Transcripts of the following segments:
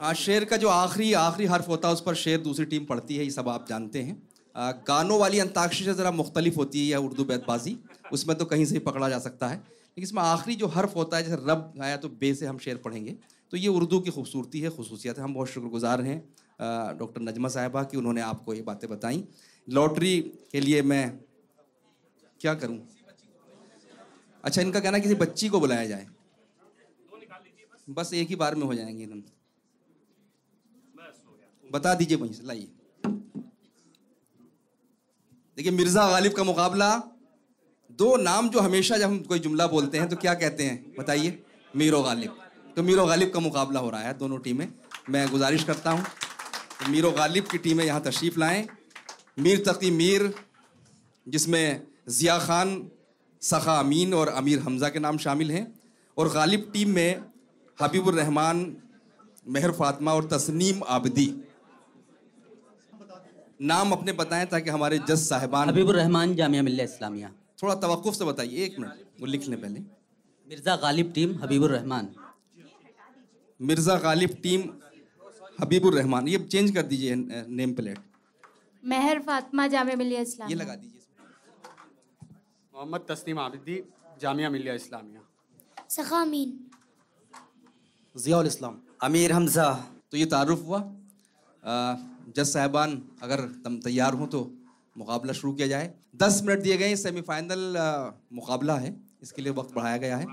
हाँ शेर का जो आखिरी आखिरी हर्फ होता है उस पर शेर दूसरी टीम पढ़ती है ये सब आप जानते हैं। आ, गानों वाली अंताक्षरी से ज़रा मुख्तलिफ़ होती है यह उर्दू बैतबाजी उसमें तो कहीं से ही पकड़ा जा सकता है। लेकिन इसमें आखिरी जो हर्फ होता है जैसे रब आया तो बे से हम शेर पढ़ेंगे। तो ये उर्दू की खूबसूरती है खसूसियत है। हम बहुत शुक्रगुजार हैं डॉक्टर नजमा साहिबा की उन्होंने आपको ये बातें बताई। लॉटरी के लिए मैं क्या करूँ? अच्छा इनका कहना किसी बच्ची को बुलाया जाए। बस एक ही बार में हो जाएँगे। इन्होंने बता दीजिए वहीं से, लाइए। देखिए, मिर्ज़ा गालिब का मुकाबला, दो नाम जो हमेशा जब हम कोई जुमला बोलते हैं तो क्या कहते हैं? बताइए, मीरो गालिब। तो मीरो गालिब का मुकाबला हो रहा है दोनों टीमें। मैं गुजारिश करता हूँ तो मीरो गालिब की टीमें यहाँ तशरीफ़ लाएँ। मीर तकी मीर, जिसमें ज़िया खान, सखा अमीन और अमीर हमज़ा के नाम शामिल हैं। और गालिब टीम में हबीबुररहमान मेहर फातमा और तस्नीम आबदी। नाम अपने बताएँ ताकि हमारे जज साहिबान हबीबुररहमान जामिया मिल्ला इस्लामिया। थोड़ा तवक्कुफ से बताइए एक मिनट वो लिख लें पहले। मिर्ज़ा गालिब टीम हबीबुररहमान। मिर्ज़ा गालिब टीम हबीबुररहमान ये चेंज कर दीजिए नेम प्लेट। मेहर फातिमा जामिया मिल्लिया ये लगा दीजिए मोहम्मद तस्नीम आबिदी जामिया मिलिया इस्लामिया। सखा अमीन। ज़ियाउल इस्लाम। अमीर हमज़ा। तो ये तारुफ हुआ। आ, जज साहबान अगर तुम तैयार हो तो मुकाबला शुरू किया जाए। दस मिनट दिए गए सेमीफाइनल मुकाबला है। इसके लिए वक्त बढ़ाया गया है।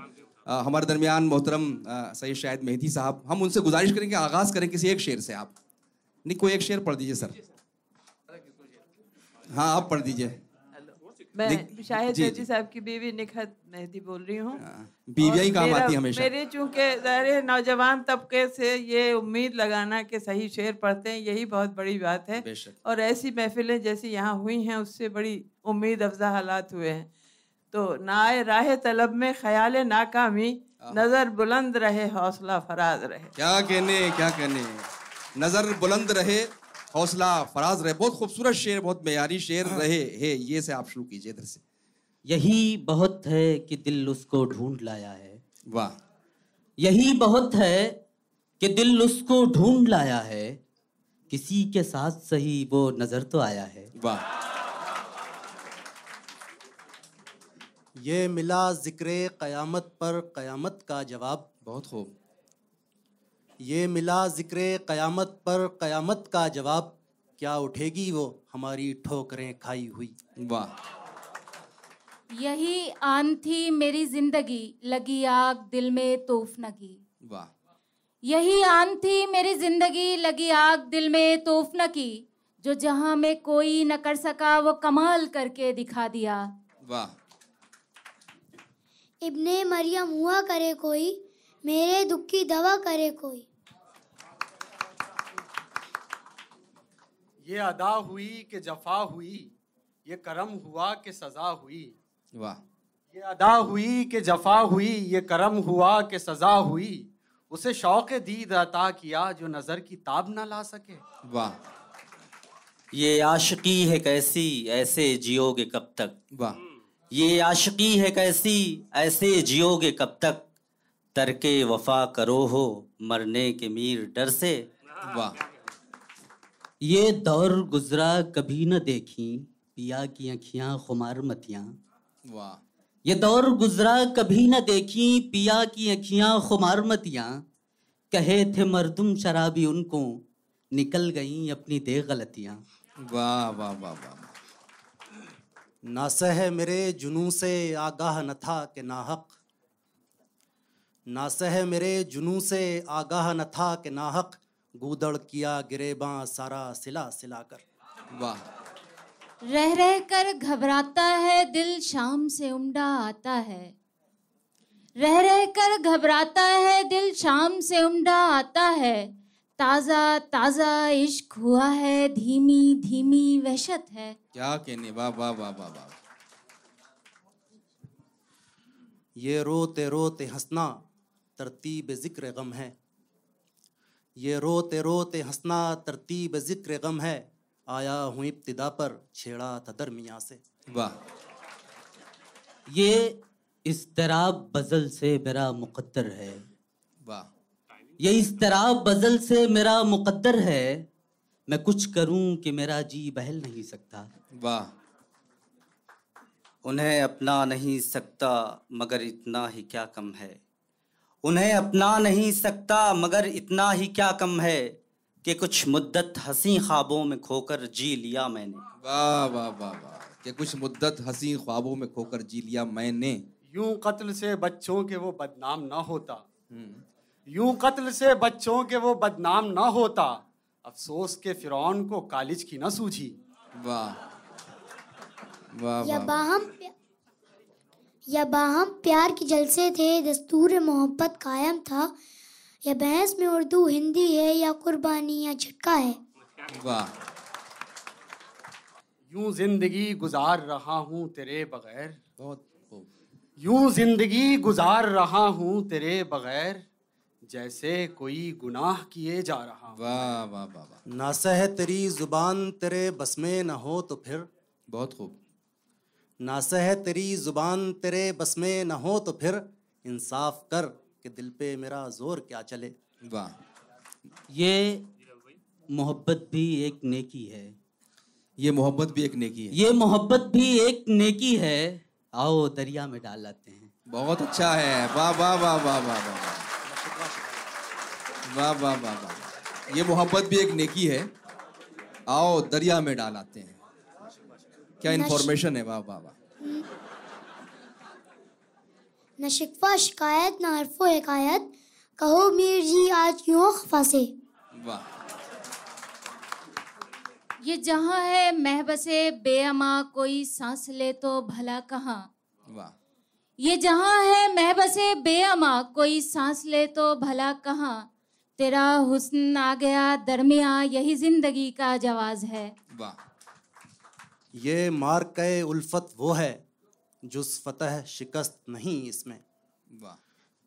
आ, हमारे दरमियान मोहतरम सैद शायद शाहिद मेहदी साहब हम उनसे गुजारिश करेंगे आगाज़ करें किसी एक शेर से आप। नहीं कोई एक शेर पढ़ दीजिए सर। हाँ आप पढ़ दीजिए। मैं शाहिद जी, साहब की बीवी निखत मेहदी बोल रही हूँ। बीवियाँ ही काम आती हमेशा। मेरी चूँकि ज़ाहिर नौजवान तबके से ये उम्मीद लगाना कि सही शेर पढ़ते हैं यही बहुत बड़ी बात है। और ऐसी महफिलें जैसी यहाँ हुई हैं उससे बड़ी उम्मीद अफजा हालात हुए हैं। तो नाए राह तलब में ख्याल नाकामी नज़र बुलंद रहे हौसला फराज रहे। क्या कहने क्या कहने। नज़र बुलंद रहे हौसला फराज रहे बहुत खूबसूरत शेर बहुत मेयारी शेर रहे है ये से आप शुरू कीजिए इधर से। यही बहुत है कि दिल उसको ढूंढ लाया है। वाह। यही बहुत है कि दिल उसको ढूंढ लाया है। किसी के साथ सही वो नज़र तो आया है। वाह। ये मिला ज़िक्र क़यामत पर क़यामत का जवाब। बहुत खूब। ये मिला ज़िक्र क़यामत पर क़यामत का जवाब क्या उठेगी वो हमारी ठोकरें खाई हुई। वाह। यही आन थी मेरी ज़िंदगी लगी आग दिल में तोफ न की। वाह। यही आन थी मेरी ज़िंदगी लगी आग दिल में तोफ न की। जो जहाँ में कोई न कर सका वो कमाल करके दिखा दिया। वाह। इब्ने मरियम हुआ करे कोई? मेरे दुख की दवा करे कोई? ये अदा हुई कि जफा हुई ये करम हुआ कि सजा हुई। वाह। ये अदा हुई कि जफा हुई ये करम हुआ कि सजा हुई। उसे शौक दीद अता किया जो नज़र की ताब ना ला सके। वाह। ये आशिकी है कैसी ऐसे जियोगे कब तक? वाह। ये आशिकी है कैसी ऐसे जियोगे कब तक? तरके वफा करो हो मरने के मीर डर से। वाह। ये दौर गुजरा कभी न देखी पिया की अखियाँ खुमार मतियाँ। वाह। ये दौर गुजरा कभी न देखी पिया की अखियाँ खुमार मतियाँ। कहे थे मर्दुम शराबी उनको निकल गईं अपनी दे गलतियाँ। वाह वाह वाह वाह नासह मेरे जुनू से आगाह न था कि नाहक नासह मेरे जुनू से आगाह न था कि नाहक गूदड़ किया गिरेबा सारा सिला सिला कर वाह। रह रह कर घबराता है दिल शाम से उमड़ा आता है। रह रह कर घबराता है दिल शाम से उमड़ा आता है। ताज़ा ताज़ा इश्क हुआ है धीमी धीमी वहशत है। क्या कहने वाह वाह वाह वाह वाह। ये रोते रोते हंसना तरतीब ज़िक्र गम है। ये रोते रोते हंसना तरतीब ज़िक्र गम है। आया हूँ इब्तिदा पर छेड़ा था दरमिया से। वाह। ये इस्तराब बजल से मेरा मुकद्दर है। वाह। ये इस तरह बजल से मेरा मुकद्दर है मैं कुछ करूँ कि मेरा जी बहल नहीं सकता। वाह। उन्हें अपना नहीं सकता मगर इतना ही क्या कम है। उन्हें अपना नहीं सकता मगर इतना ही क्या कम है कि कुछ मुद्दत हँसी ख्वाबों में खोकर जी लिया मैंने। वाह वाह वाह वाह। कि कुछ मुद्दत हसी ख्वाबों में खोकर जी लिया मैंने। यूँ कत्ल से बच्चों के वो बदनाम ना होता। हम्म। यूँ कत्ल से बच्चों के वो बदनाम ना होता। अफसोस के फिरौन को कालिज की ना सूझी। वाह। वाह वाह। या बाहम प्यार के जलसे थे दस्तूर मोहब्बत कायम था। या बहस में उर्दू हिंदी है या कुर्बानी या झटका है? वाह। यूँ ज़िंदगी गुजार रहा हूँ तेरे बगैर। बहुत खूब। यूँ ज़िंदगी गुजार रहा हूँ तेरे बगैर जैसे कोई गुनाह किए जा रहा हूँ। वाह वाह वाह वाह। नासह तेरी ज़ुबान तेरे बस में न हो तो फिर। बहुत खूब। नासह तेरी ज़ुबान तेरे बस में न हो तो फिर इंसाफ कर कि दिल पे मेरा ज़ोर क्या चले। वाह। ये मोहब्बत भी एक नेकी है। ये मोहब्बत भी एक नेकी है। ये मोहब्बत भी एक नेकी है। आओ दरिया में डाल लाते हैं। बहुत अच्छा है। वाह वाह वाह वाह वाह वाह वाह। वाह वाह वाह वाह ये मोहब्बत भी एक नेकी है। आओ दरिया में डाल आते हैं। क्या इन्फॉर्मेशन है? वाह वाह वाह। न शिकवा शिकायत न हरफो हिकायत कहो मीर जी आज क्यों खफा से वाह। ये जहाँ है महबसे बेअमा कोई सांस ले तो भला कहाँ? वाह। ये जहाँ है महबसे बेअमा कोई सांस ले तो भला कहाँ? तेरा हुस्न आ गया दरमिया यही ज़िंदगी का जवाज है। वाह। ये मार मार्क उल्फत वो है जुस फतह शिकस्त नहीं इसमें। वाह।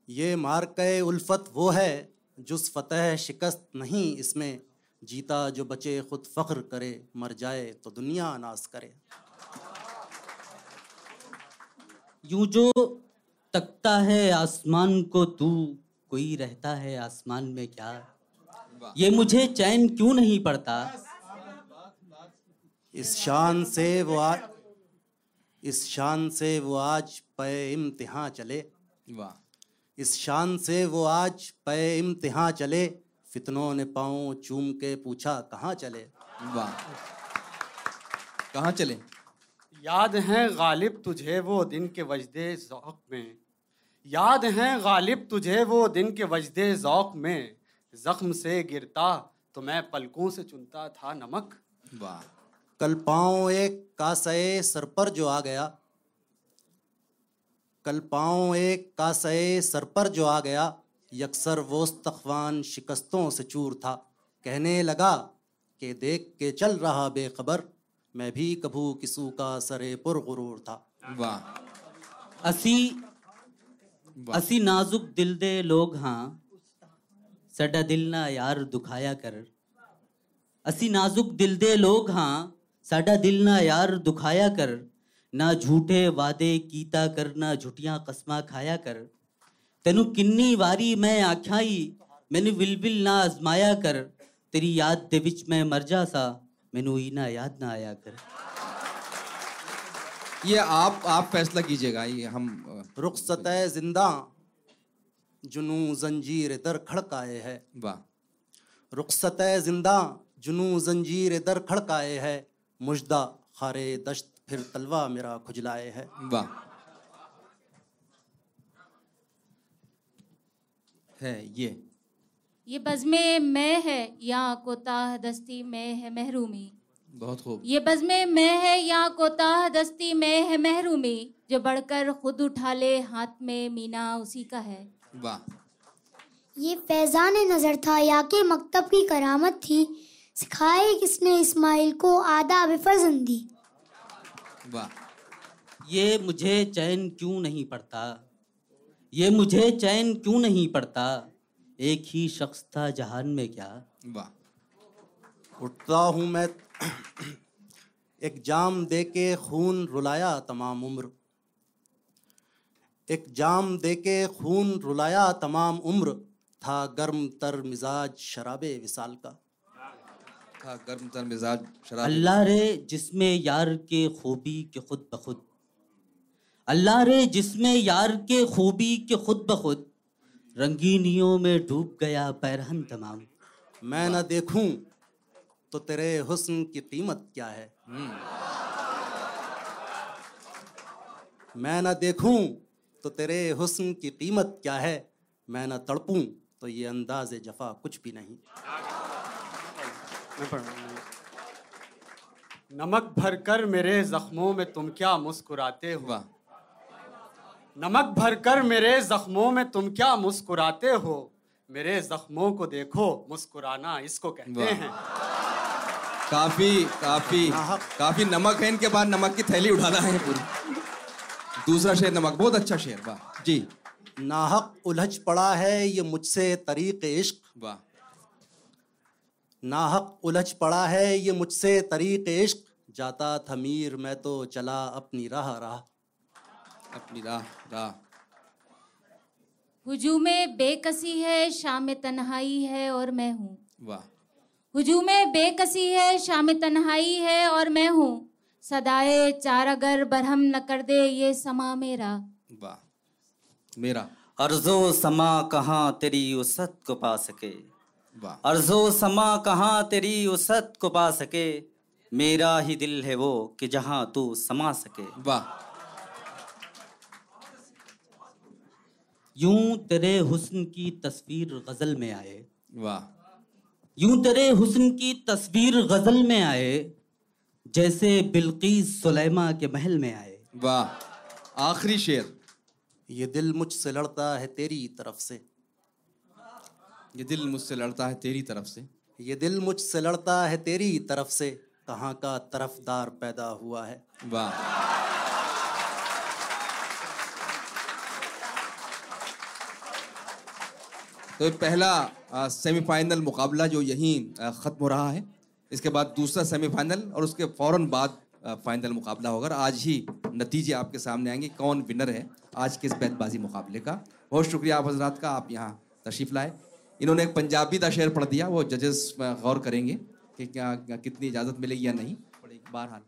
ये मार्क उल्फत वो है जुस फतह शिकस्त नहीं इसमें। जीता जो बचे खुद फख्र करे मर जाए तो दुनिया नाश करे। यूँ जो तकता है आसमान को तू कोई रहता है आसमान में क्या? ये मुझे चैन क्यों नहीं पड़ता? इस शान से वो आज इस शान से वो आज पे इम्तिहान चले। वाह। इस शान से वो आज पे इम्तिहान चले। फितनों ने पाँव चूम के पूछा कहाँ चले? वाह। कहाँ चले? याद हैं गालिब तुझे वो दिन के वजदे ज़ौक़ में। याद हैं गालिब तुझे वो दिन के वजदे ज़ौक़ में। ज़ख्म से गिरता तो मैं पलकों से चुनता था नमक। वाह। कल पाओ एक कासए सर पर जो आ गया। कल पाओ एक कासए सर पर जो आ गया यकसर वो तखवान शिकस्तों से चूर था। कहने लगा के देख के चल रहा बेखबर मैं भी कभू किसू का सरे पुर गुरूर था। वाह। असी असी नाजुक दिल दे लोग हाँ सडा दिल ना यार दुखाया कर। असी नाजुक दिल दे लोग हाँ साडा दिल ना यार दुखाया कर। ना झूठे वादे कीता कर ना झुटियाँ कस्मा खाया कर। तेनु किन्नी वारी मैं आख्याई मैंने विलविल ना आजमाया कर। तेरी याद दे विच मैं मर जा सा मैनू इना याद ना आया कर। ये आप आप फैसला कीजिएगा ये हम रुख सतह ज़िंदा जुनू जंजीर दर खड़काए है। वाह। रुख सतह ज़िंदा जुनू जंजीर दर खड़काए है। मुजदा खारे दश्त फिर तलवा मेरा खुजलाए है। वाह। है ये। ये बज़मे मैं है या कोताह दस्ती में है महरूमी। बहुत खूब। ये बज़मे मैं है या कोताह दस्ती में है महरूमी जो बढ़कर खुद उठा ले हाथ में मीना उसी का है। वाह। ये फैजान नज़र था या के मकतब की करामत थी सिखाए किसने इस्माइल को आदाब फर्जंदी? वाह। ये मुझे चैन क्यों नहीं पड़ता? ये मुझे चैन क्यों नहीं पड़ता? एक ही शख्स था जहान में क्या? वाह। उठता हूँ मैं एक जाम दे के खून रुलाया तमाम उम्र। एक जाम दे के खून रुलाया तमाम उम्र था गर्म तर मिजाज शराबे विसाल का। था गर्म तर मिजाज शराब अल्लाह रे जिसमें यार के खूबी के खुद ब खुद। अल्लाह रे जिसमें यार के खूबी के खुद ब खुद। रंगीनियों में डूब गया पैरहन तमाम। मैं न देखूँ तो तेरे हुस्न की कीमत क्या है? मैं न देखूँ तो तेरे हुस्न की कीमत क्या है? मैं न तड़पूं तो ये अंदाज जफा कुछ भी नहीं। नमक भरकर मेरे जख्मों में तुम क्या मुस्कुराते हो? वाह। नमक भरकर मेरे जख्मों में तुम क्या मुस्कुराते हो? मेरे जख्मों को देखो मुस्कुराना इसको कहते हैं। काफ़ी काफ़ी काफ़ी नमक है इनके बाद नमक की थैली उठाना है पूरी। दूसरा शेर नमक बहुत अच्छा शेर वाह। जी। नाहक उलझ पड़ा है ये मुझसे तरीक इश्क। वाह। नाहक उलझ पड़ा है ये मुझसे तरीक इश्क। जाता था मीर मैं तो चला अपनी राह राह। अपनी राह राह। हुजूम बेकसी है शाम तन्हाई है और मैं हूँ। वाह। हुजूम बेकसी है शाम तन्हाई है और मैं हूँ। सदाए चार अगर बरहम न कर दे ये समा मेरा। वाह। मेरा। अर्जो समा कहाँ तेरी उसत को पा सके? अर्जो समा कहाँ तेरी उसत को पा सके? मेरा ही दिल है वो कि जहाँ तू समा सके। वाह। यूँ तेरे हुस्न की तस्वीर गज़ल में आए। वाह। यूँ तेरे हुस्न की तस्वीर गज़ल में आए जैसे बिल्कीस सुलेमा के महल में आए। वाह। आखिरी शेर। ये दिल मुझसे लड़ता है तेरी तरफ़ से। ये दिल मुझसे लड़ता है तेरी तरफ़ से। ये दिल मुझसे लड़ता है तेरी तरफ़ से। कहाँ का तरफदार पैदा हुआ है। वाह। तो पहला सेमीफाइनल मुकाबला जो यहीं ख़त्म हो रहा है। इसके बाद दूसरा सेमीफाइनल और उसके फ़ौरन बाद फाइनल मुकाबला होगा। आज ही नतीजे आपके सामने आएँगे कौन विनर है आज के इस बैतबाजी मुकाबले का। बहुत शुक्रिया आप हजरात का आप यहाँ तशरीफ़ लाए। इन्होंने एक पंजाबी का शेर पढ़ दिया, वो जजेस गौर करेंगे कि क्या कितनी इजाज़त मिलेगी या नहीं। बहरहाल